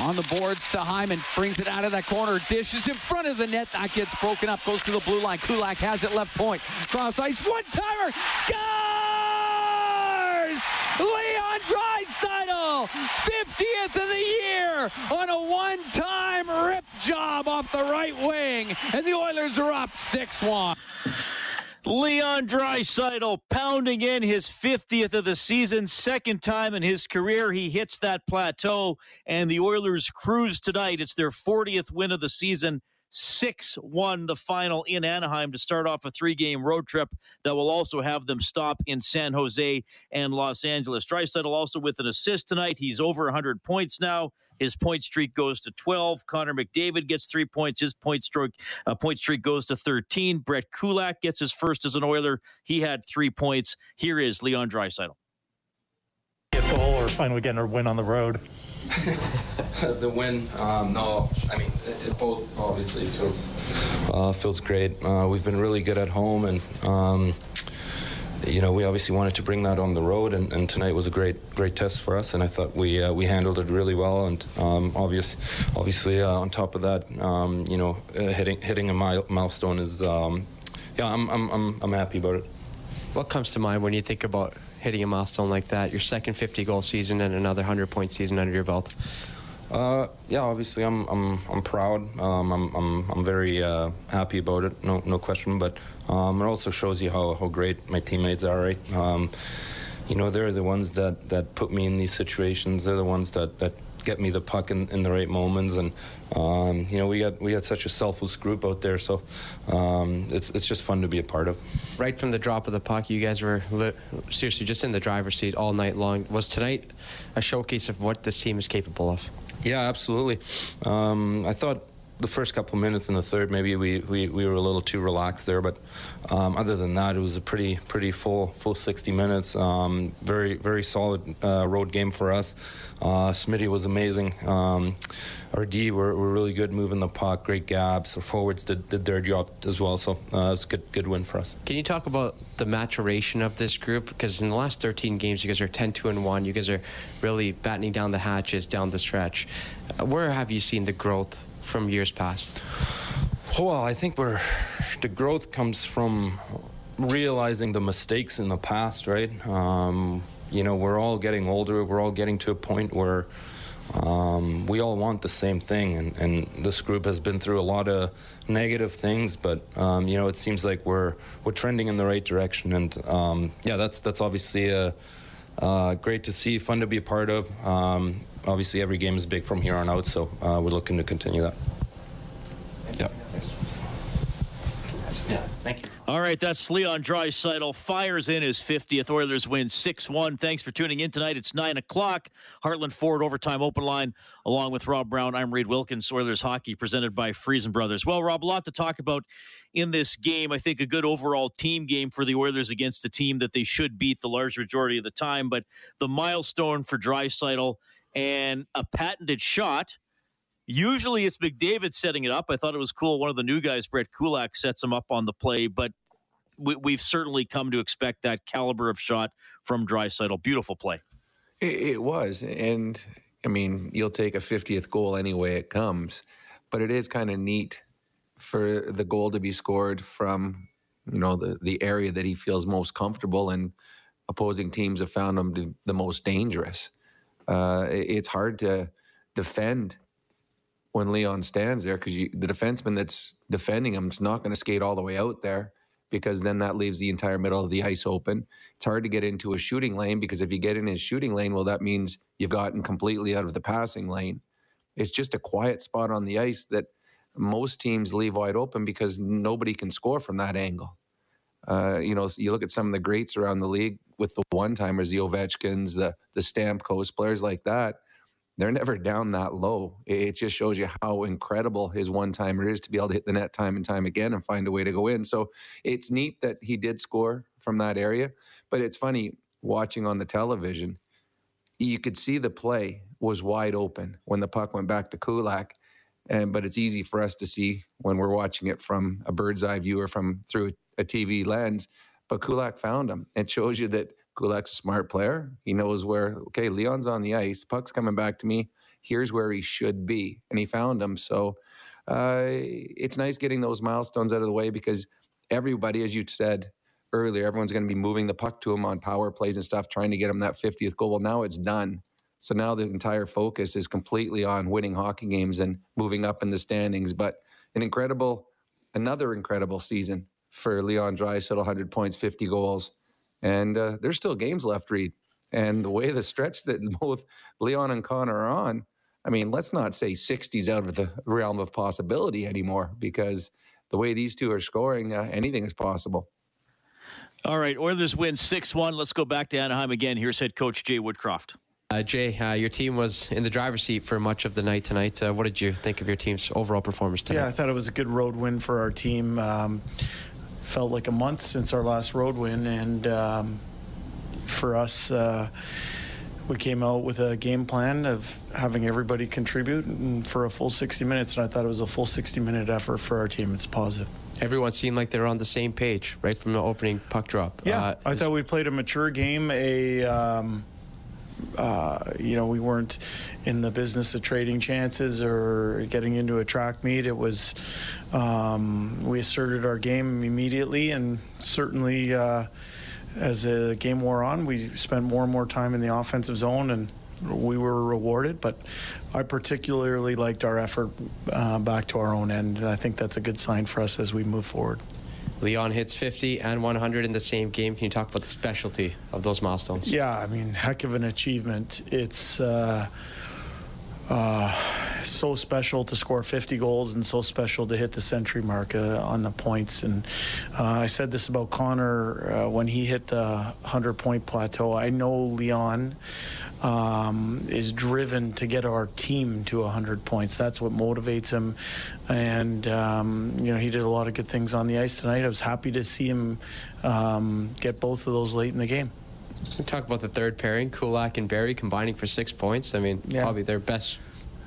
On the boards to Hyman, brings it out of that corner, dishes in front of the net. That gets broken up, goes to the blue line. Kulak has it left point. Cross ice, one timer, scores! Leon Draisaitl, 50th of the year on a one-time rip job off the right wing, and the Oilers are up 6-1. Leon Draisaitl pounding in his 50th of the season, second time in his career he hits that plateau, and the Oilers cruise tonight. It's their 40th win of the season. 6 1 the final in Anaheim to start off a three game road trip that will also have them stop in San Jose and Los Angeles. Draisaitl also with an assist tonight. He's over 100 points now. His point streak goes to 12. Connor McDavid gets three points. His point streak, uh, point streak goes to 13. Brett Kulak gets his first as an Oiler. He had three points. Here is Leon Draisaitl. Get goal or finally getting a win on the road. the win, um, no, I mean, it, it both obviously feels uh, feels great. Uh, we've been really good at home, and um, you know, we obviously wanted to bring that on the road, and, and tonight was a great, great test for us, and I thought we uh, we handled it really well, and um, obvious, obviously uh, on top of that, um, you know, uh, hitting hitting a mile, milestone is, um, yeah, I'm, I'm I'm I'm happy about it. What comes to mind when you think about hitting a milestone like that? Your second 50 goal season and another 100 point season under your belt. Uh, yeah, obviously I'm I'm I'm proud. Um, I'm I'm I'm very uh, happy about it. No no question. But um, it also shows you how, how great my teammates are. Right. Um, you know, they're the ones that, that put me in these situations. They're the ones that, that get me the puck in, in the right moments. And um, you know, we got we got such a selfless group out there. So um, it's it's just fun to be a part of. Right from the drop of the puck, you guys were li- seriously just in the driver's seat all night long. Was tonight a showcase of what this team is capable of? Yeah, absolutely. Um, I thought the first couple of minutes in the third, maybe we, we, we were a little too relaxed there, but um, other than that, it was a pretty pretty full full 60 minutes. Um, very very solid uh, road game for us. Uh, Smitty was amazing. Um, our D were, were really good moving the puck, great gaps. Forwards did, did their job as well, so uh, it was a good good win for us. Can you talk about the maturation of this group? Because in the last 13 games, you guys are 10 2 and 1. You guys are really battening down the hatches down the stretch. Uh, where have you seen the growth from years past? Well, I think we're the growth comes from realizing the mistakes in the past, right? Um, you know, we're all getting older. We're all getting to a point where um, we all want the same thing, and, and, this group has been through a lot of negative things, but um, you know, it seems like we're we're trending in the right direction, and um, yeah, that's that's obviously a, uh, great to see, fun to be a part of. Um, obviously, every game is big from here on out, so uh, we're looking to continue that. Yeah. Yeah, thank you. All right, that's Leon Draisaitl. Fires in his 50th. Oilers win 6-1. Thanks for tuning in tonight. It's 9 o'clock. Heartland Ford Overtime Open Line, along with Rob Brown. I'm Reed Wilkins. Oilers Hockey presented by Friesen Brothers. Well, Rob, a lot to talk about in this game. I think a good overall team game for the Oilers against a team that they should beat the large majority of the time. But the milestone for Draisaitl and a patented shot – Usually it's McDavid setting it up. I thought it was cool. One of the new guys, Brett Kulak, sets him up on the play, but we, have certainly come to expect that caliber of shot from Draisaitl. Beautiful play. It, it was, and I mean, you'll take a 50th goal anyway it comes, but it is kind of neat for the goal to be scored from you know the the area that he feels most comfortable and opposing teams have found him the most dangerous. Uh, it's hard to defend when Leon stands there because the defenseman that's defending him is not going to skate all the way out there because then that leaves the entire middle of the ice open. It's hard to get into a shooting lane because if you get in his shooting lane, well, that means you've gotten completely out of the passing lane. It's just a quiet spot on the ice that most teams leave wide open because nobody can score from that angle. Uh, you know, you look at some of the greats around the league with the one timers, the Ovechkins, the the Stamkos, players like that they're never down that low. It just shows you how incredible his one timer is to be able to hit the net time and time again and find a way to go in. So it's neat that he did score from that area. But it's funny watching on the television, you could see the play was wide open when the puck went back to Kulak. And but it's easy for us to see when we're watching it from a bird's eye view or from through a TV lens. But Kulak found him. It shows you that Kulak's a smart player. He knows where, okay, Leon's on the ice. Puck's coming back to me. Here's where he should be. And he found him. So uh, it's nice getting those milestones out of the way because everybody, as you said earlier, everyone's going to be moving the puck to him on power plays and stuff, trying to get him that 50th goal. Well, now it's done. So now the entire focus is completely on winning hockey games and moving up in the standings. But an incredible, another incredible season for Leon Draisaitl, 100 points, 50 goals. And uh, there's still games left, Reed. And the way the stretch that both Leon and Connor are on, I mean, let's not say 60's out of the realm of possibility anymore because the way these two are scoring, uh, anything is possible. All right, Oilers win 6 1. Let's go back to Anaheim again. Here's head coach Jay Woodcroft. Uh, Jay, uh, your team was in the driver's seat for much of the night tonight. Uh, what did you think of your team's overall performance tonight? Yeah, I thought it was a good road win for our team. Um, felt like a month since our last road win, and um, for us, uh, we came out with a game plan of having everybody contribute for a full 60 minutes, and I thought it was a full 60 minute effort for our team. It's positive. Everyone seemed like they're on the same page right from the opening puck drop. Yeah, uh, I thought we played a mature game. A um, uh, you know, we weren't in the business of trading chances or getting into a track meet. It was, um, we asserted our game immediately, and certainly uh, as the game wore on, we spent more and more time in the offensive zone, and we were rewarded. But I particularly liked our effort uh, back to our own end, and I think that's a good sign for us as we move forward. Leon hits 50 and 100 in the same game. Can you talk about the specialty of those milestones? Yeah, I mean, heck of an achievement. It's uh, uh, so special to score 50 goals and so special to hit the century mark uh, on the points. And uh, I said this about Connor uh, when he hit the 100 point plateau. I know Leon um, is driven to get our team to 100 points. That's what motivates him. And, um, you know, he did a lot of good things on the ice tonight. I was happy to see him um, get both of those late in the game. We talk about the third pairing, Kulak and Barrie combining for six points. I mean, yeah. probably their best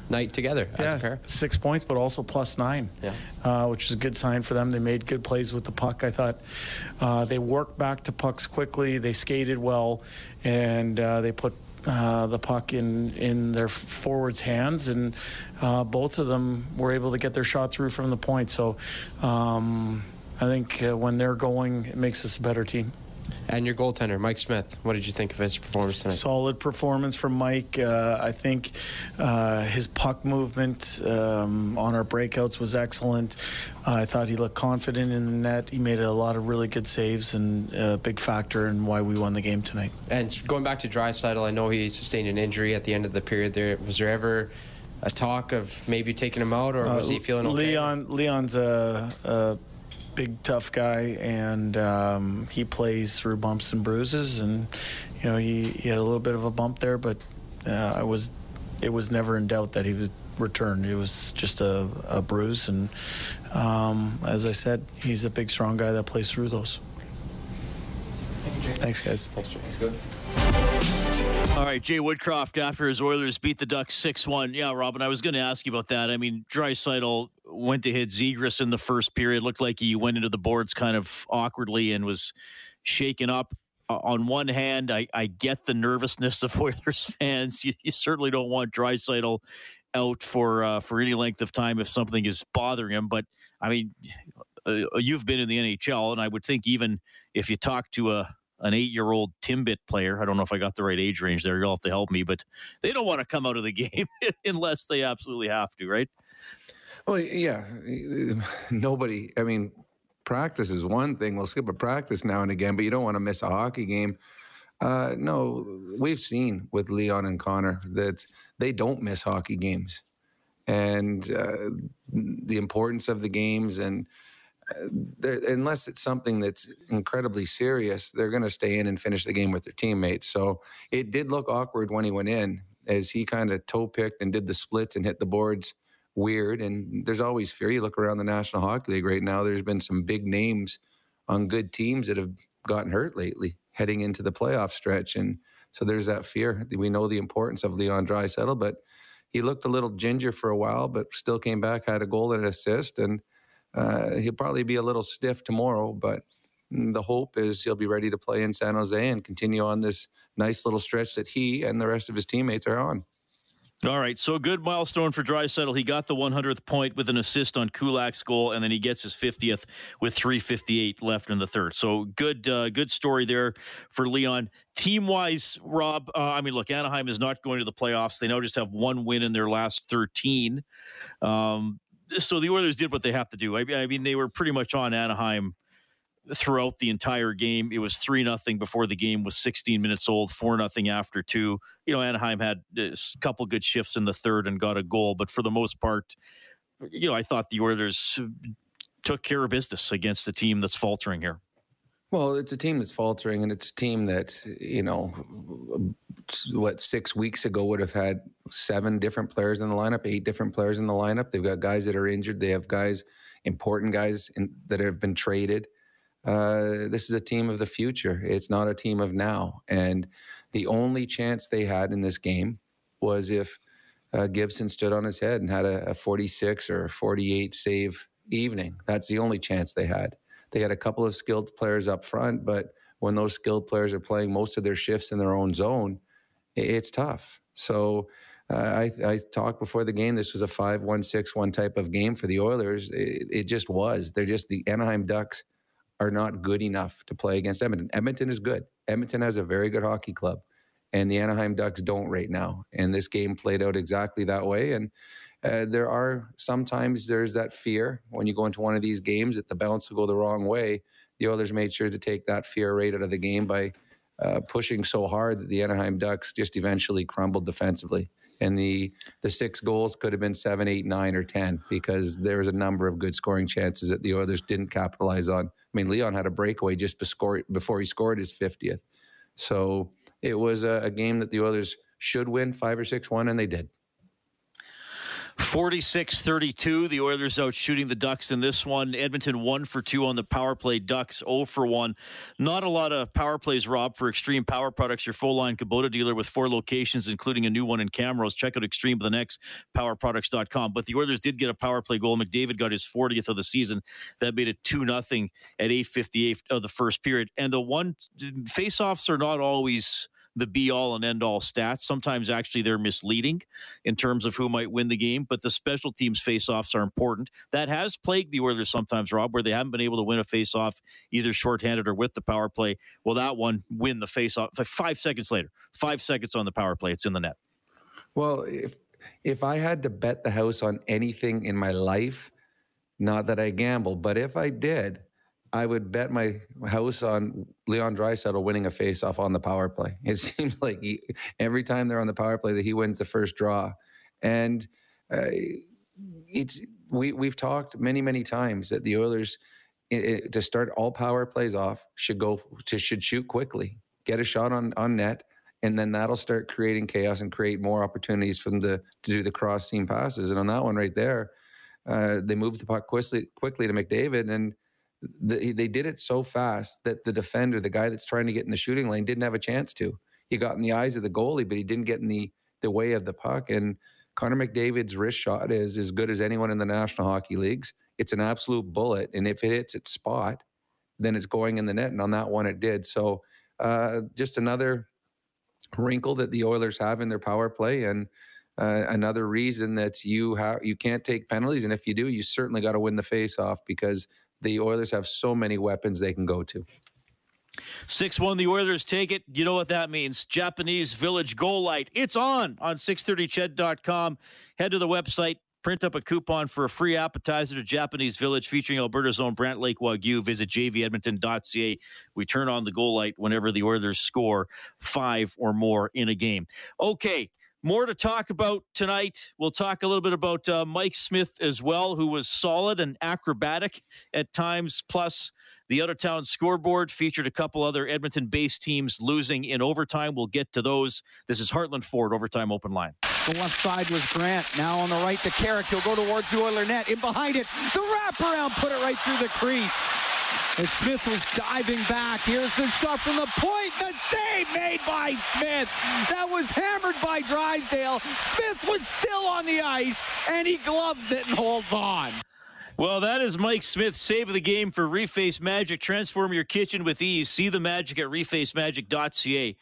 night together yeah, as a pair. Six points, but also plus nine, yeah. uh, which is a good sign for them. They made good plays with the puck. I thought uh, they worked back to pucks quickly. They skated well, and uh, they put uh, the puck in in their forwards' hands, and uh, both of them were able to get their shot through from the point. So um, I think uh, when they're going, it makes us a better team. And your goaltender, Mike Smith, what did you think of his performance tonight? Solid performance from Mike. Uh, I think uh, his puck movement um, on our breakouts was excellent. Uh, I thought he looked confident in the net. He made a lot of really good saves and a big factor in why we won the game tonight. And going back to Draisaitl, I know he sustained an injury at the end of the period. There was there ever a talk of maybe taking him out, or was he uh, feeling okay? Leon Leon's a, a big tough guy, and um, he plays through bumps and bruises. And you know, he, he had a little bit of a bump there, but uh, I was it was never in doubt that he would return. It was just a, a bruise, and um, as I said, he's a big, strong guy that plays through those. Thanks, guys. Thanks, Jay. good. All right, Jay Woodcroft after his Oilers beat the Ducks 6 1. Yeah, Robin, I was going to ask you about that. I mean, Draisaitl went to hit Zegras in the first period. Looked like he went into the boards kind of awkwardly and was shaken up. Uh, on one hand, I, I get the nervousness of Oilers fans. You, you certainly don't want Draisaitl out for uh, for any length of time if something is bothering him. But I mean, uh, you've been in the NHL, and I would think even if you talk to a an eight year old Timbit player. I don't know if I got the right age range there. You'll have to help me, but they don't want to come out of the game unless they absolutely have to, right? Well, yeah. Nobody, I mean, practice is one thing. We'll skip a practice now and again, but you don't want to miss a hockey game. Uh, no, we've seen with Leon and Connor that they don't miss hockey games. And uh, the importance of the games and unless it's something that's incredibly serious, they're going to stay in and finish the game with their teammates. So it did look awkward when he went in, as he kind of toe picked and did the splits and hit the boards weird. And there's always fear. You look around the National Hockey League right now, there's been some big names on good teams that have gotten hurt lately heading into the playoff stretch. And so there's that fear. We know the importance of Leon Draisaitl, but he looked a little ginger for a while, but still came back, had a goal and an assist. And uh, he'll probably be a little stiff tomorrow, but the hope is he'll be ready to play in San Jose and continue on this nice little stretch that he and the rest of his teammates are on. All right, so good milestone for Draisaitl. He got the 100th point with an assist on Kulak's goal, and then he gets his 50th with 3:58 left in the third. So good, uh, good story there for Leon. Team wise, Rob. Uh, I mean, look, Anaheim is not going to the playoffs. They now just have one win in their last 13. Um, so the Oilers did what they have to do. I, I mean, they were pretty much on Anaheim throughout the entire game. It was three nothing before the game was 16 minutes old, four nothing after two. You know, Anaheim had uh, a couple good shifts in the third and got a goal, but for the most part, you know, I thought the Oilers uh, took care of business against a team that's faltering here. Well, it's a team that's faltering, and it's a team that you know, what six weeks ago would have had seven different players in the lineup, eight different players in the lineup. They've got guys that are injured. They have guys, important guys in, that have been traded uh, this is a team of the future. It's not a team of now. And the only chance they had in this game was if uh, Gibson stood on his head and had a, a 46 or 48 save evening. That's the only chance they had. They had a couple of skilled players up front, but when those skilled players are playing most of their shifts in their own zone, it's tough. So uh, I, I, talked before the game. This was a 5 1 6 1 type of game for the Oilers. It, it just was. They're just the Anaheim Ducks are not good enough to play against Edmonton. Edmonton is good. Edmonton has a very good hockey club, and the Anaheim Ducks don't right now. And this game played out exactly that way. And uh, there are sometimes there's that fear when you go into one of these games that the balance will go the wrong way. The Oilers made sure to take that fear right out of the game by uh, pushing so hard that the Anaheim Ducks just eventually crumbled defensively and the the six goals could have been seven, eight, nine, or ten because there was a number of good scoring chances that the Oilers didn't capitalize on. I mean, Leon had a breakaway just before he scored his fiftieth, so it was a, a game that the Oilers should win five or six one, and they did. 46 32. The Oilers out shooting the Ducks in this one. Edmonton 1 for 2 on the power play. Ducks 0 for 1. Not a lot of power plays, Rob, for Extreme Power Products, your full line Kubota dealer with four locations, including a new one in Camrose. Check out Extreme the next powerproducts.com. But the Oilers did get a power play goal. McDavid got his 40th of the season. That made it 2 0 at 8.58 of the first period. And the one face offs are not always the be all and end all stats. Sometimes actually they're misleading in terms of who might win the game, but the special teams face offs are important. That has plagued the Oilers sometimes, Rob, where they haven't been able to win a face off either shorthanded or with the power play. Well, that one win the face off five seconds later, five seconds on the power play, it's in the net. Well, if if I had to bet the house on anything in my life, not that I gamble, but if I did, I would bet my house on Leon Draisaitl winning a face-off on the power play. It seems like he, every time they're on the power play that he wins the first draw, and uh, it's we we've talked many many times that the Oilers it, to start all power plays off should go to should shoot quickly, get a shot on on net, and then that'll start creating chaos and create more opportunities for them to to do the cross seam passes. And on that one right there, uh, they moved the puck quickly quickly to McDavid and the, they did it so fast that the defender, the guy that's trying to get in the shooting lane, didn't have a chance to. He got in the eyes of the goalie, but he didn't get in the the way of the puck. And Connor McDavid's wrist shot is as good as anyone in the National Hockey Leagues. It's an absolute bullet, and if it hits its spot, then it's going in the net. And on that one, it did. So uh, just another wrinkle that the Oilers have in their power play, and uh, another reason that you have you can't take penalties, and if you do, you certainly got to win the face off because the Oilers have so many weapons they can go to. 6 1, the Oilers take it. You know what that means. Japanese Village Goal Light. It's on on 630ched.com. Head to the website, print up a coupon for a free appetizer to Japanese Village featuring Alberta's own Brant Lake Wagyu. Visit jvedmonton.ca. We turn on the goal light whenever the Oilers score five or more in a game. Okay. More to talk about tonight. We'll talk a little bit about uh, Mike Smith as well, who was solid and acrobatic at times. Plus, the out of town scoreboard featured a couple other Edmonton based teams losing in overtime. We'll get to those. This is Heartland Ford Overtime Open Line. The left side was Grant. Now on the right to Carrick. He'll go towards the Oiler net. In behind it, the wraparound put it right through the crease. As Smith was diving back, here's the shot from the point. The save made by Smith. That was hammered by Drysdale. Smith was still on the ice, and he gloves it and holds on. Well, that is Mike Smith save of the game for Reface Magic. Transform your kitchen with ease. See the magic at refacemagic.ca.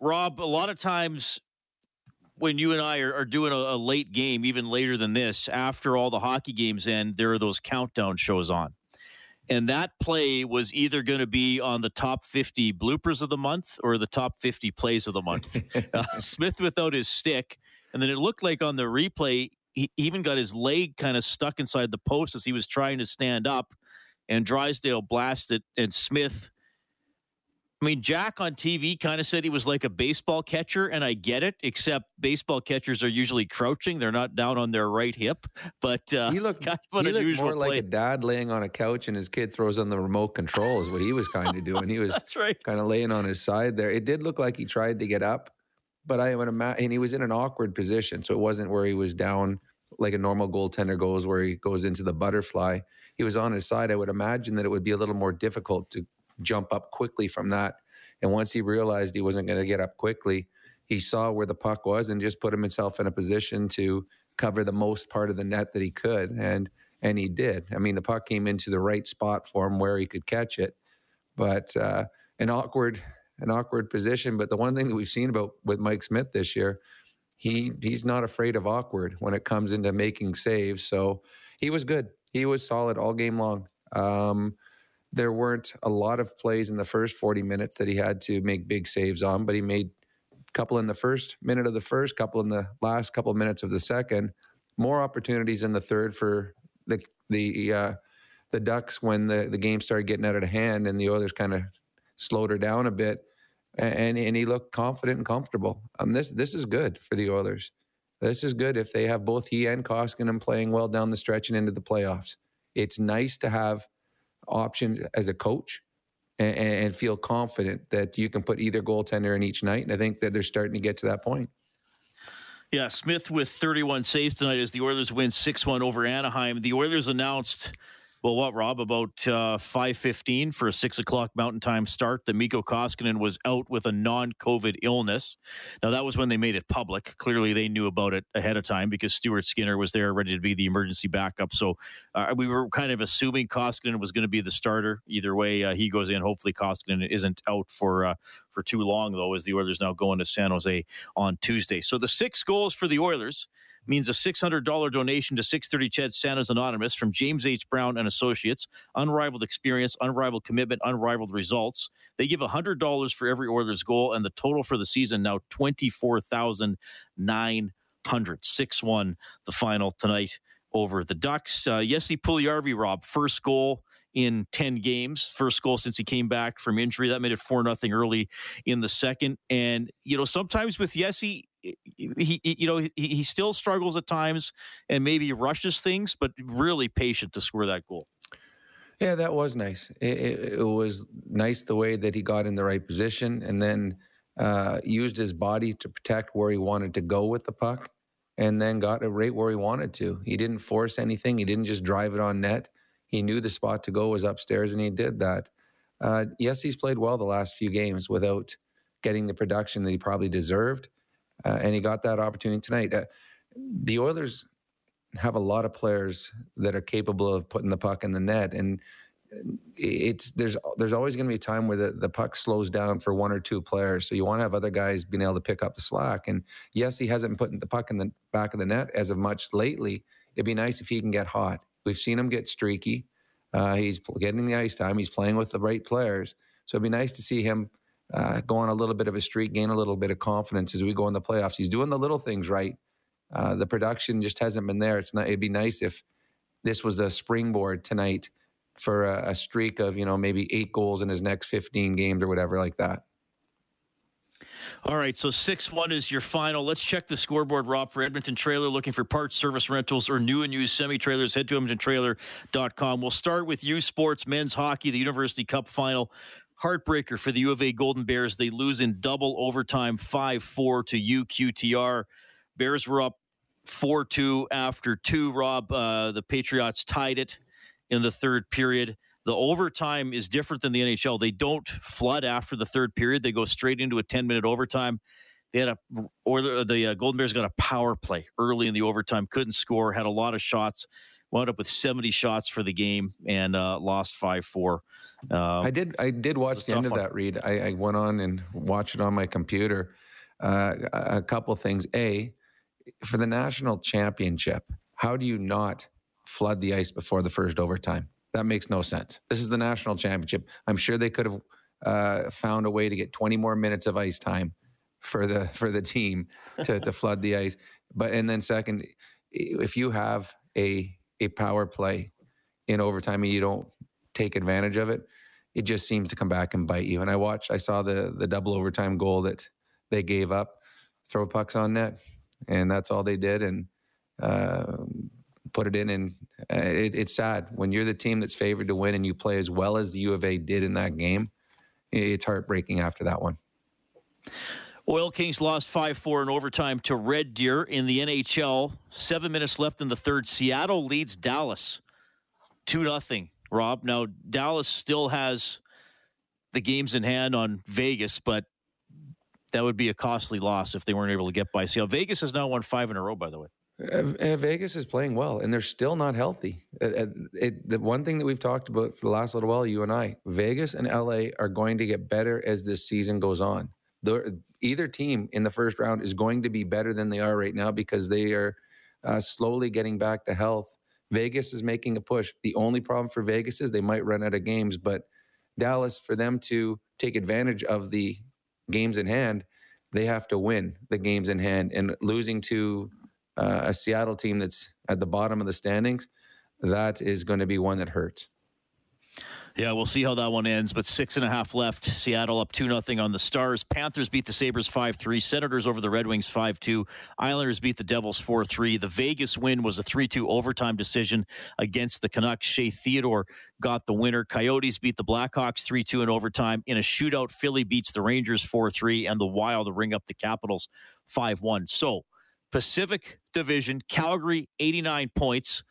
Rob, a lot of times when you and I are, are doing a, a, late game, even later than this, after all the hockey games end, there are those countdown shows on. And that play was either going to be on the top 50 bloopers of the month or the top 50 plays of the month. uh, Smith without his stick. And then it looked like on the replay, he even got his leg kind of stuck inside the post as he was trying to stand up. And Drysdale blasted, and Smith I mean, Jack on TV kind of said he was like a baseball catcher, and I get it, except baseball catchers are usually crouching. They're not down on their right hip. But uh, he looked, kind of he looked more play. like a dad laying on a couch and his kid throws on the remote control, is what he was kind of doing. He was That's right. kind of laying on his side there. It did look like he tried to get up, but I would imagine, and he was in an awkward position. So it wasn't where he was down like a normal goaltender goes, where he goes into the butterfly. He was on his side. I would imagine that it would be a little more difficult to jump up quickly from that. And once he realized he wasn't going to get up quickly, he saw where the puck was and just put himself in a position to cover the most part of the net that he could. And and he did. I mean, the puck came into the right spot for him where he could catch it. But uh, an awkward an awkward position. But the one thing that we've seen about with Mike Smith this year, he he's not afraid of awkward when it comes into making saves. So he was good. He was solid all game long. Um, there weren't a lot of plays in the first 40 minutes that he had to make big saves on, but he made a couple in the first minute of the first, couple in the last couple of minutes of the second. More opportunities in the third for the the uh, the Ducks when the, the game started getting out of hand and the Oilers kind of slowed her down a bit. And, and he looked confident and comfortable. Um, this this is good for the Oilers. This is good if they have both he and Koskinen playing well down the stretch and into the playoffs. It's nice to have option as a coach and, and, feel confident that you can put either goaltender in each night. And I think that they're starting to get to that point. Yeah, Smith with 31 saves tonight as the Oilers win 6 1 over Anaheim. The Oilers announced well, what, Rob? About uh, five fifteen for a six o'clock Mountain Time start. The Mikko Koskinen was out with a non-COVID illness. Now that was when they made it public. Clearly, they knew about it ahead of time because Stuart Skinner was there, ready to be the emergency backup. So uh, we were kind of assuming Koskinen was going to be the starter. Either way, uh, he goes in. Hopefully, Koskinen isn't out for uh, for too long, though, as the Oilers now go into San Jose on Tuesday. So the six goals for the Oilers means a $600 donation to 630 CHED Santa's Anonymous from James H. Brown and Associates. Unrivaled experience, unrivaled commitment, unrivaled results. They give $100 for every Oilers goal, and the total for the season now 24900 6-1 the final tonight over the Ducks. Uh, Jesse Puljujarvi, Rob, first goal in 10 games. First goal since he came back from injury. That made it 4 nothing early in the second. And, you know, sometimes with Jesse, he, he, you know he, he still struggles at times and maybe rushes things but really patient to score that goal yeah that was nice it, it, it was nice the way that he got in the right position and then uh, used his body to protect where he wanted to go with the puck and then got it right where he wanted to he didn't force anything he didn't just drive it on net he knew the spot to go was upstairs and he did that uh, yes he's played well the last few games without getting the production that he probably deserved uh, and he got that opportunity tonight. Uh, the Oilers have a lot of players that are capable of putting the puck in the net, and it's there's there's always going to be a time where the, the puck slows down for one or two players. So you want to have other guys being able to pick up the slack. And yes, he hasn't put the puck in the back of the net as of much lately. It'd be nice if he can get hot. We've seen him get streaky. Uh, he's getting the ice time. He's playing with the right players. So it'd be nice to see him uh, go on a little bit of a streak, gain a little bit of confidence as we go in the playoffs. He's doing the little things right. Uh, the production just hasn't been there. It's not. It'd be nice if this was a springboard tonight for a, a streak of you know maybe eight goals in his next 15 games or whatever like that. All right, so 6 1 is your final. Let's check the scoreboard, Rob, for Edmonton Trailer. Looking for parts, service rentals, or new and used semi trailers, head to EdmontonTrailer.com. We'll start with U Sports Men's Hockey, the University Cup final heartbreaker for the U of A Golden Bears. They lose in double overtime 5 4 to UQTR. Bears were up 4 2 after two. Rob, uh, the Patriots tied it in the third period. The overtime is different than the NHL. They don't flood after the third period, they go straight into a 10 minute overtime. They had a, or the uh, Golden Bears got a power play early in the overtime, couldn't score, had a lot of shots wound up with 70 shots for the game and uh, lost 5 4. Uh, I did I did watch the end of one. that read. I, I, went on and watched it on my computer. Uh, a couple things. A, for the national championship, how do you not flood the ice before the first overtime? That makes no sense. This is the national championship. I'm sure they could have uh, found a way to get 20 more minutes of ice time for the for the team to, to flood the ice. But and then second, if you have a a power play in overtime and you don't take advantage of it, it just seems to come back and bite you. And I watched, I saw the the double overtime goal that they gave up, throw pucks on net, and that's all they did, and uh, put it in. And uh, it, it's sad when you're the team that's favored to win and you play as well as the U of A did in that game. It's heartbreaking after that one. Oil Kings lost 5 4 in overtime to Red Deer in the NHL. Seven minutes left in the third. Seattle leads Dallas 2 0. Rob. Now, Dallas still has the games in hand on Vegas, but that would be a costly loss if they weren't able to get by Seattle. Vegas has now won five in a row, by the way. Uh, Vegas is playing well, and they're still not healthy. Uh, uh, it, the one thing that we've talked about for the last little while, you and I, Vegas and LA are going to get better as this season goes on the, either team in the first round is going to be better than they are right now because they are uh, slowly getting back to health. Vegas is making a push. The only problem for Vegas is they might run out of games, but Dallas, for them to take advantage of the games in hand, they have to win the games in hand. And losing to uh, a Seattle team that's at the bottom of the standings, that is going to be one that hurts. Yeah, we'll see how that one ends. But six and a half left. Seattle up 2 0 on the Stars. Panthers beat the Sabres 5 3. Senators over the Red Wings 5 2. Islanders beat the Devils 4 3. The Vegas win was a 3 2 overtime decision against the Canucks. Shea Theodore got the winner. Coyotes beat the Blackhawks 3 2 in overtime. In a shootout, Philly beats the Rangers 4 3. And the Wild ring up the Capitals 5 1. So, Pacific Division, Calgary 89 points.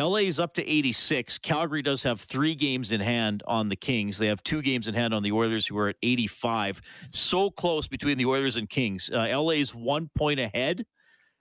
LA is up to 86. Calgary does have three games in hand on the Kings. They have two games in hand on the Oilers, who are at 85. So close between the Oilers and Kings. Uh, LA is one point ahead.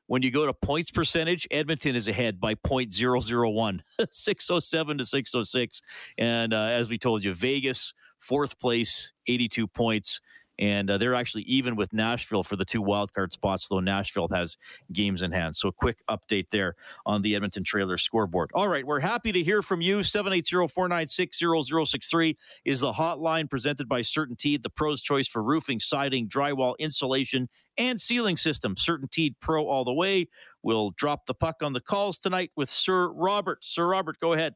When you go to points percentage, Edmonton is ahead by 0.001, 607 to 606. And uh, as we told you, Vegas, fourth place, 82 points and uh, they're actually even with Nashville for the two wildcard spots, though Nashville has games in hand. So, a quick update there on the Edmonton Trailer scoreboard. All right, we're happy to hear from you. 780 496 0063 is the hotline presented by CertainTeed, the pro's choice for roofing, siding, drywall, insulation, and ceiling system. CertainTeed Pro all the way. We'll drop the puck on the calls tonight with Sir Robert. Sir Robert, go ahead.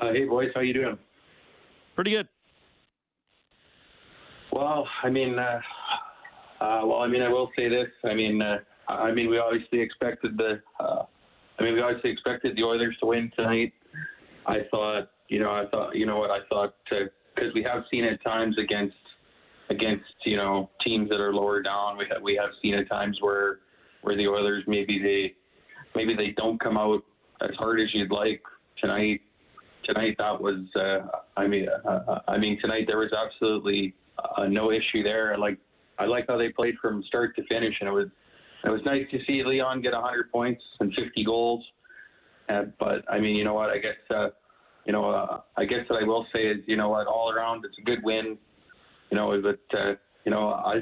Uh, hey, boys, how you doing? Pretty good. Well, I mean, uh, uh, well, I mean, I will say this. I mean, uh, I mean, we obviously expected the. Uh, I mean, we obviously expected the Oilers to win tonight. I thought, you know, I thought, you know what, I thought because we have seen at times against against you know teams that are lower down. We have we have seen at times where where the Oilers maybe they maybe they don't come out as hard as you'd like tonight. Tonight that was, uh, I mean, uh, uh I mean tonight there was absolutely uh, no issue there. I like I like how they played from start to finish, and it was it was nice to see Leon get 100 points and 50 goals. Uh, but I mean, you know what? I guess uh, you know uh, I guess what I will say is you know what all around it's a good win. You know, but uh, you know I.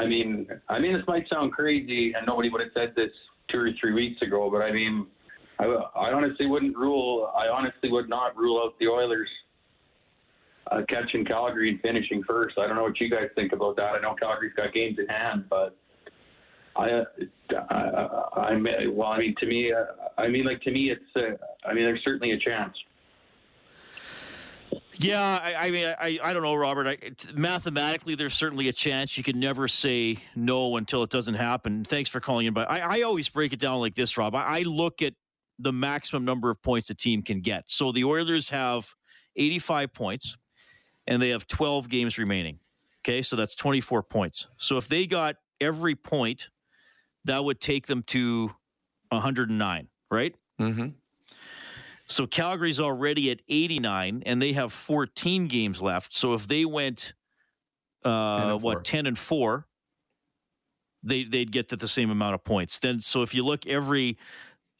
I mean, I mean, this might sound crazy, and nobody would have said this two or three weeks ago, but I mean, I, I honestly wouldn't rule. I honestly would not rule out the Oilers uh, catching Calgary and finishing first. I don't know what you guys think about that. I know Calgary's got games in hand, but I, I, I, I well, I mean, to me, uh, I mean, like to me, it's, uh, I mean, there's certainly a chance. Yeah, I, I, mean, I, I don't know, Robert. I, mathematically, there's certainly a chance. You can never say no until it doesn't happen. Thanks for calling in, but I, I always break it down like this, Rob. I, I look at the maximum number of points a team can get. So the Oilers have 85 points and they have 12 games remaining. Okay, so that's 24 points. So if they got every point, that would take them to 109, right? Mm-hmm. So Calgary's already at 89, and they have 14 games left. So if they went, uh, 10 what, 10 and 4, they they'd get to the same amount of points. Then so if you look every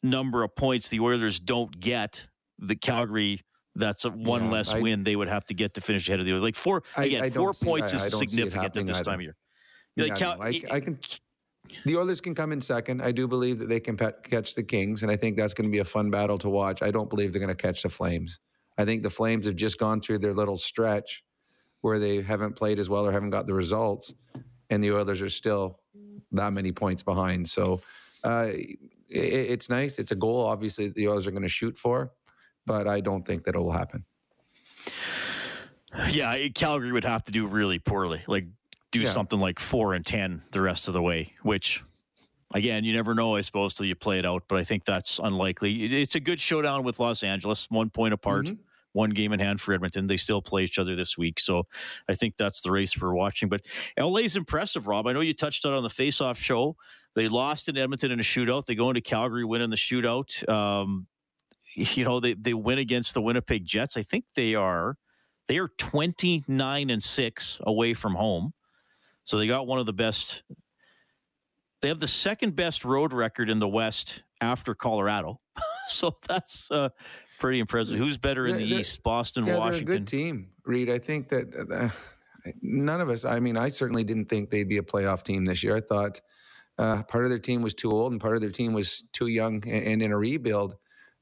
number of points the Oilers don't get, the Calgary that's a one Yeah, less I- win they would have to get to finish ahead of the other. Like four again, I four points I- I is don't see it significant at this either. time of year. Like, Cal- I, I can. The Oilers can come in second. I do believe that they can catch the Kings, and I think that's going to be a fun battle to watch. I don't believe they're going to catch the Flames. I think the Flames have just gone through their little stretch where they haven't played as well or haven't got the results, and the Oilers are still that many points behind. So uh, it, it's nice. It's a goal, obviously, that the Oilers are going to shoot for, but I don't think that it will happen. Yeah, Calgary would have to do really poorly, like do Yeah. something like four and ten the rest of the way. Which, again, you never know, I suppose, till you play it out. But I think that's unlikely. It's a good showdown with Los Angeles, one point apart, Mhm. one game in hand for Edmonton. They still play each other this week, so I think that's the race we're watching. But LA's impressive, Rob. I know you touched on on the face-off show. They lost in Edmonton in a shootout. They go into Calgary, win in the shootout. Um, you know, they they win against the Winnipeg Jets. I think they are they are 29 and 6 away from home. So they got one of the best they have the second best road record in the West after Colorado. so that's uh, pretty impressive. Who's better in They're- the East, Boston, yeah, Washington? they're a good team, Reed. I think that uh, none of us. I mean, I certainly didn't think they'd be a playoff team this year. I thought uh, part of their team was too old and part of their team was too young and, and in a rebuild.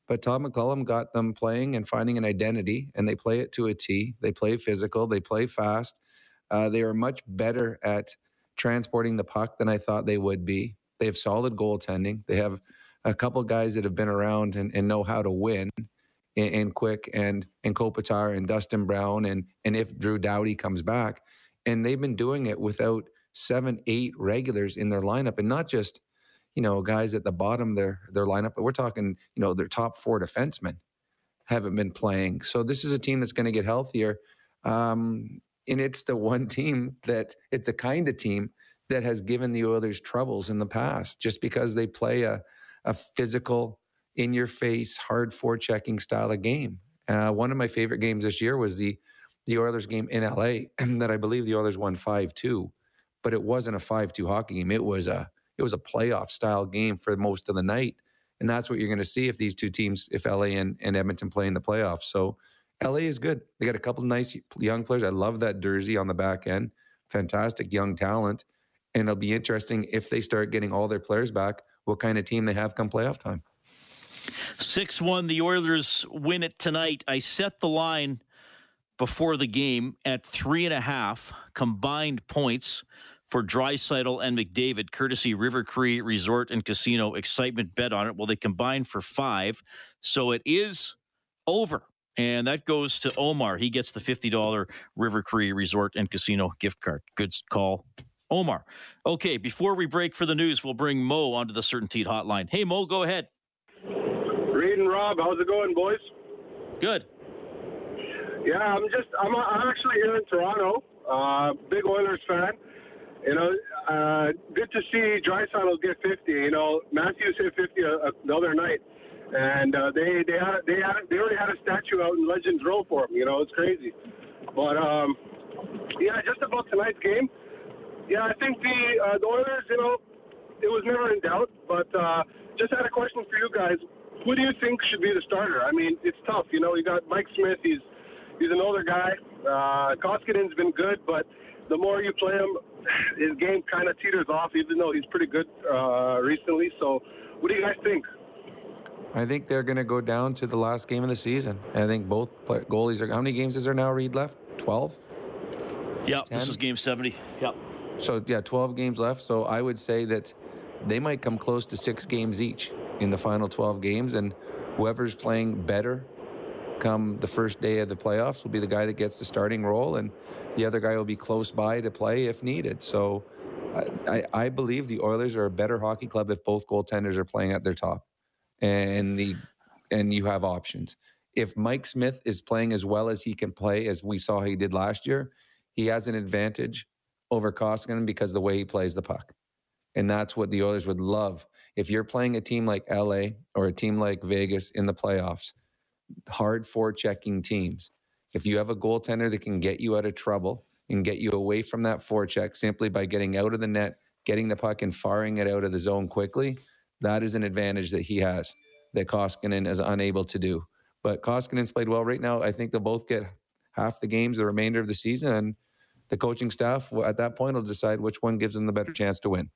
But Todd McLellan got them playing and finding an identity, and they play it to a T. They play physical. They play fast. Uh, they are much better at transporting the puck than I thought they would be. They have solid goaltending. They have a couple guys that have been around and, and know how to win and, and Quick and and Kopitar and Dustin Brown and and if Drew Doughty comes back, and they've been doing it without seven, eight regulars in their lineup, and not just you know guys at the bottom their their lineup, but we're talking you know their top four defensemen haven't been playing. So this is a team that's going to get healthier, um, and it's the one team that it's the kind of team that has given the Oilers troubles in the past, just because they play a a physical in your face, hard forechecking style of game. Uh, one of my favorite games this year was the the Oilers game in LA that I believe the Oilers won five two, but it wasn't a five two hockey game. It was a it was a playoff style game for most of the night, and that's what you're going to see if these two teams, if LA and, and Edmonton play in the playoffs. So LA is good. They got a couple of nice young players. I love that Durzi on the back end, fantastic young talent, and it'll be interesting if they start getting all their players back. What kind of team they have come playoff time? 6 1, the Oilers win it tonight. I set the line before the game at three and a half combined points for Draisaitl and McDavid, courtesy River Cree Resort and Casino. Excitement bet on it. Well, they combined for five. So it is over. And that goes to Omar. He gets the $50 River Cree Resort and Casino gift card. Good call, Omar. Okay, before we break for the news, we'll bring Mo onto the CertainTeed hotline. Hey, Mo, go ahead. Reed and Rob, how's it going, boys? Good. Yeah, I'm just I'm I'm actually here in Toronto. Uh, big Oilers fan. You know, uh, good to see Draisaitl get 50. You know, Matthews hit 50 uh, uh, the other night, and uh, they they had they had they already had a statue out in Legends Row for him. You know, it's crazy. But um, yeah, just about tonight's game. Yeah, I think the uh, the Oilers. You know, it was never in doubt. But uh, just had a question for you guys. Who do you think should be the starter? I mean, it's tough. You know, you got Mike Smith. He's he's an older guy. Uh, Koskinen's been good, but the more you play him, his game kind of teeters off. Even though he's pretty good uh, recently. So, what do you guys think? I think they're going to go down to the last game of the season. I think both pla- goalies are. How many games is there now? Reed left twelve. Yeah, this 10? was game 70. Yep. So yeah, twelve games left. So I would say that they might come close to six games each in the final twelve games, and whoever's playing better come the first day of the playoffs will be the guy that gets the starting role, and the other guy will be close by to play if needed. So. I, I believe the Oilers are a better hockey club if both goaltenders are playing at their top, and the and you have options. If Mike Smith is playing as well as he can play, as we saw he did last year, he has an advantage over Koskinen because the way he plays the puck. And that's what the Oilers would love. If you're playing a team like LA or a team like Vegas in the playoffs, hard forechecking teams, if you have a goaltender that can get you out of trouble and get you away from that forecheck simply by getting out of the net, getting the puck and firing it out of the zone quickly, that is an advantage that he has that Koskinen is unable to do. But Koskinen's played well right now. I think they'll both get half the games the remainder of the season, and the coaching staff at that point will decide which one gives them the better chance to win.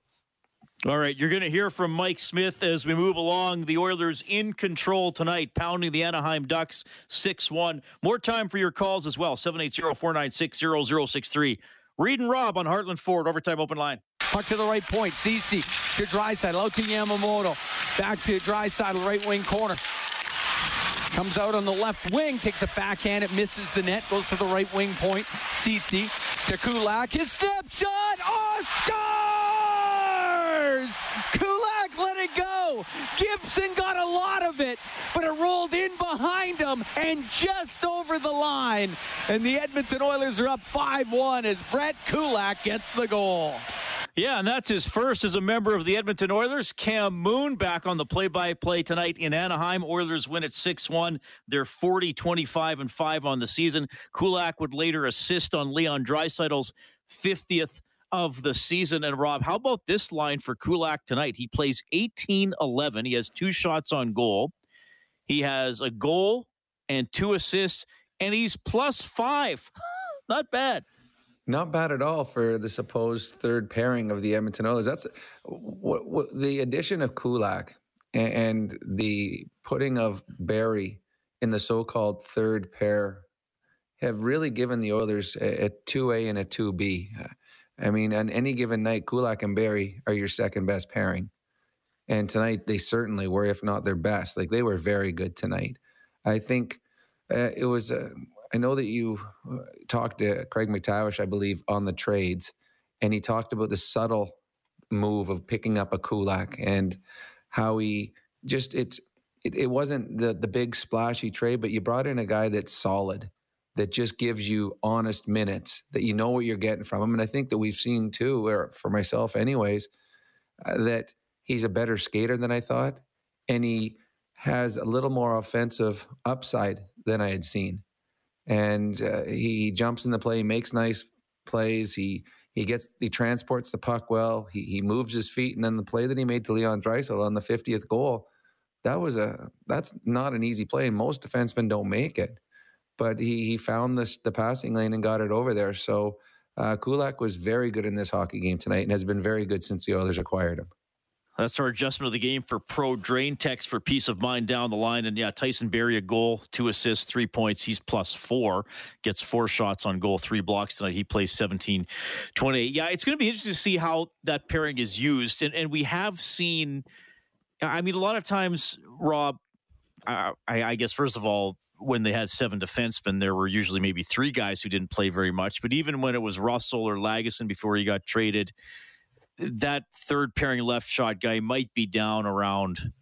All right, you're going to hear from Mike Smith as we move along. The Oilers in control tonight, pounding the Anaheim Ducks 6 1. More time for your calls as well 780 496 0063. Reid and Rob on Heartland Ford, overtime open line. Puck to the right point. Ceci to dry side. Out to Yamamoto. Back to right side right wing corner. Comes out on the left wing, takes a backhand, it misses the net, goes to the right wing point. Ceci to Kulak. His snapshot. Oh, scores! Kulak let it go. Gibson got a lot of it, but it rolled in behind him and just over the line. And the Edmonton Oilers are up 5 1 as Brett Kulak gets the goal. Yeah, and that's his first as a member of the Edmonton Oilers. Cam Moon back on the play by play tonight in Anaheim. Oilers win at 6 1. They're 40, 25, and 5 on the season. Kulak would later assist on Leon Draisaitl's 50th of the season. And Rob, how about this line for Kulak tonight? He plays 18 11. He has two shots on goal. He has a goal and two assists, and he's plus five. Not bad. Not bad at all for the supposed third pairing of the Edmonton Oilers. That's what, what the addition of Kulak and, and the putting of Barrie in the so-called third pair have really given the Oilers a, a 2A and a 2B. I mean, on any given night, Kulak and Barrie are your second best pairing. And tonight, they certainly were, if not their best. Like they were very good tonight. I think uh, it was. Uh, I know that you uh, talked to Craig MacTavish, I believe, on the trades, and he talked about the subtle move of picking up a Kulak and how he just it's it, it wasn't the the big splashy trade, but you brought in a guy that's solid, that just gives you honest minutes, that you know what you're getting from him. And I think that we've seen too, or for myself, anyways, uh, that he's a better skater than I thought, and he has a little more offensive upside than I had seen and uh, he jumps in the play, he makes nice plays. He he gets he transports the puck well. He he moves his feet, and then the play that he made to Leon Draisaitl on the 50th goal, that was a that's not an easy play. Most defensemen don't make it, but he he found this the passing lane and got it over there. So uh, Kulak was very good in this hockey game tonight, and has been very good since the Oilers acquired him. That's our adjustment of the game for Pro Drain Text for peace of mind down the line. And yeah, Tyson Barrie, a goal, two assists, three points. He's plus four, gets four shots on goal, three blocks tonight. He plays 17 28. Yeah, it's going to be interesting to see how that pairing is used. And, and we have seen, I mean, a lot of times, Rob, I, I guess, first of all, when they had seven defensemen, there were usually maybe three guys who didn't play very much. But even when it was Russell or Lagesson before he got traded, that third pairing left shot guy might be down around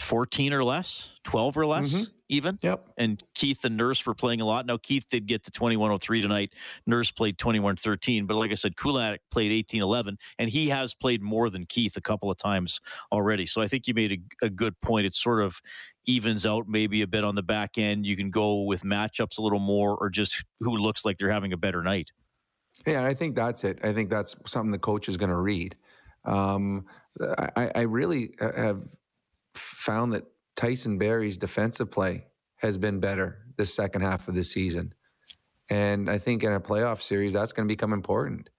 14 or less, 12 or less, mm-hmm. Even. Yep. And Keith and Nurse were playing a lot. Now, Keith did get to 2103 tonight. Nurse played 2113. But like I said, Kulak played 1811, and he has played more than Keith a couple of times already. So I think you made a, a good point. It sort of evens out maybe a bit on the back end. You can go with matchups a little more or just who looks like they're having a better night. Yeah, I think that's it. I think that's something the coach is going to read. Um, I, I, really have found that Tyson Barrie's defensive play has been better this second half of the season. And I think in a playoff series, that's going to become important.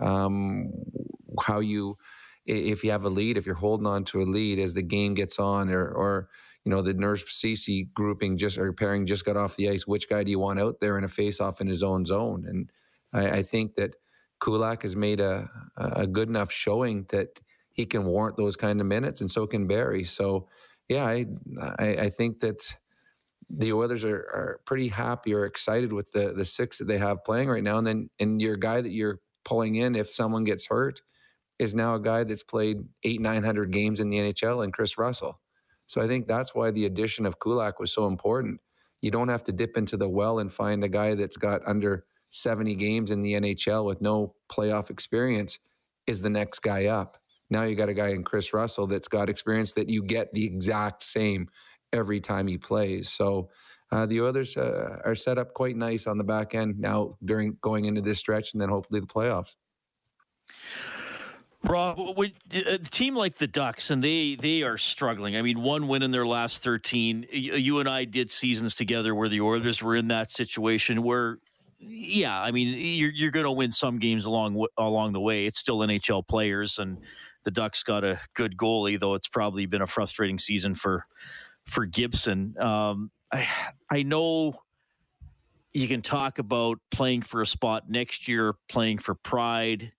Um, how you, if you have a lead, if you're holding on to a lead as the game gets on, or, or you know, the Nurse Ceci grouping just or pairing just got off the ice, which guy do you want out there in a face off in his own zone? And I, I think that Kulak has made a, a good enough showing that he can warrant those kind of minutes, and so can Barrie. So, yeah, I I, I think that the Oilers are, are pretty happy or excited with the the six that they have playing right now. And then and your guy that you're pulling in if someone gets hurt is now a guy that's played eight nine hundred games in the NHL and Kris Russell. So I think that's why the addition of Kulak was so important. You don't have to dip into the well and find a guy that's got under 70 games in the NHL with no playoff experience is the next guy up. Now you got a guy in Kris Russell that's got experience that you get the exact same every time he plays. So uh, the others uh, are set up quite nice on the back end now during going into this stretch and then hopefully the playoffs. Rob, a team like the Ducks, and they they are struggling. I mean, one win in their last thirteen. You and I did seasons together where the Oilers were in that situation where, yeah, I mean, you're you're going to win some games along along the way. It's still NHL players, and the Ducks got a good goalie, though it's probably been a frustrating season for for Gibson. Um, I I know you can talk about playing for a spot next year, playing for pride.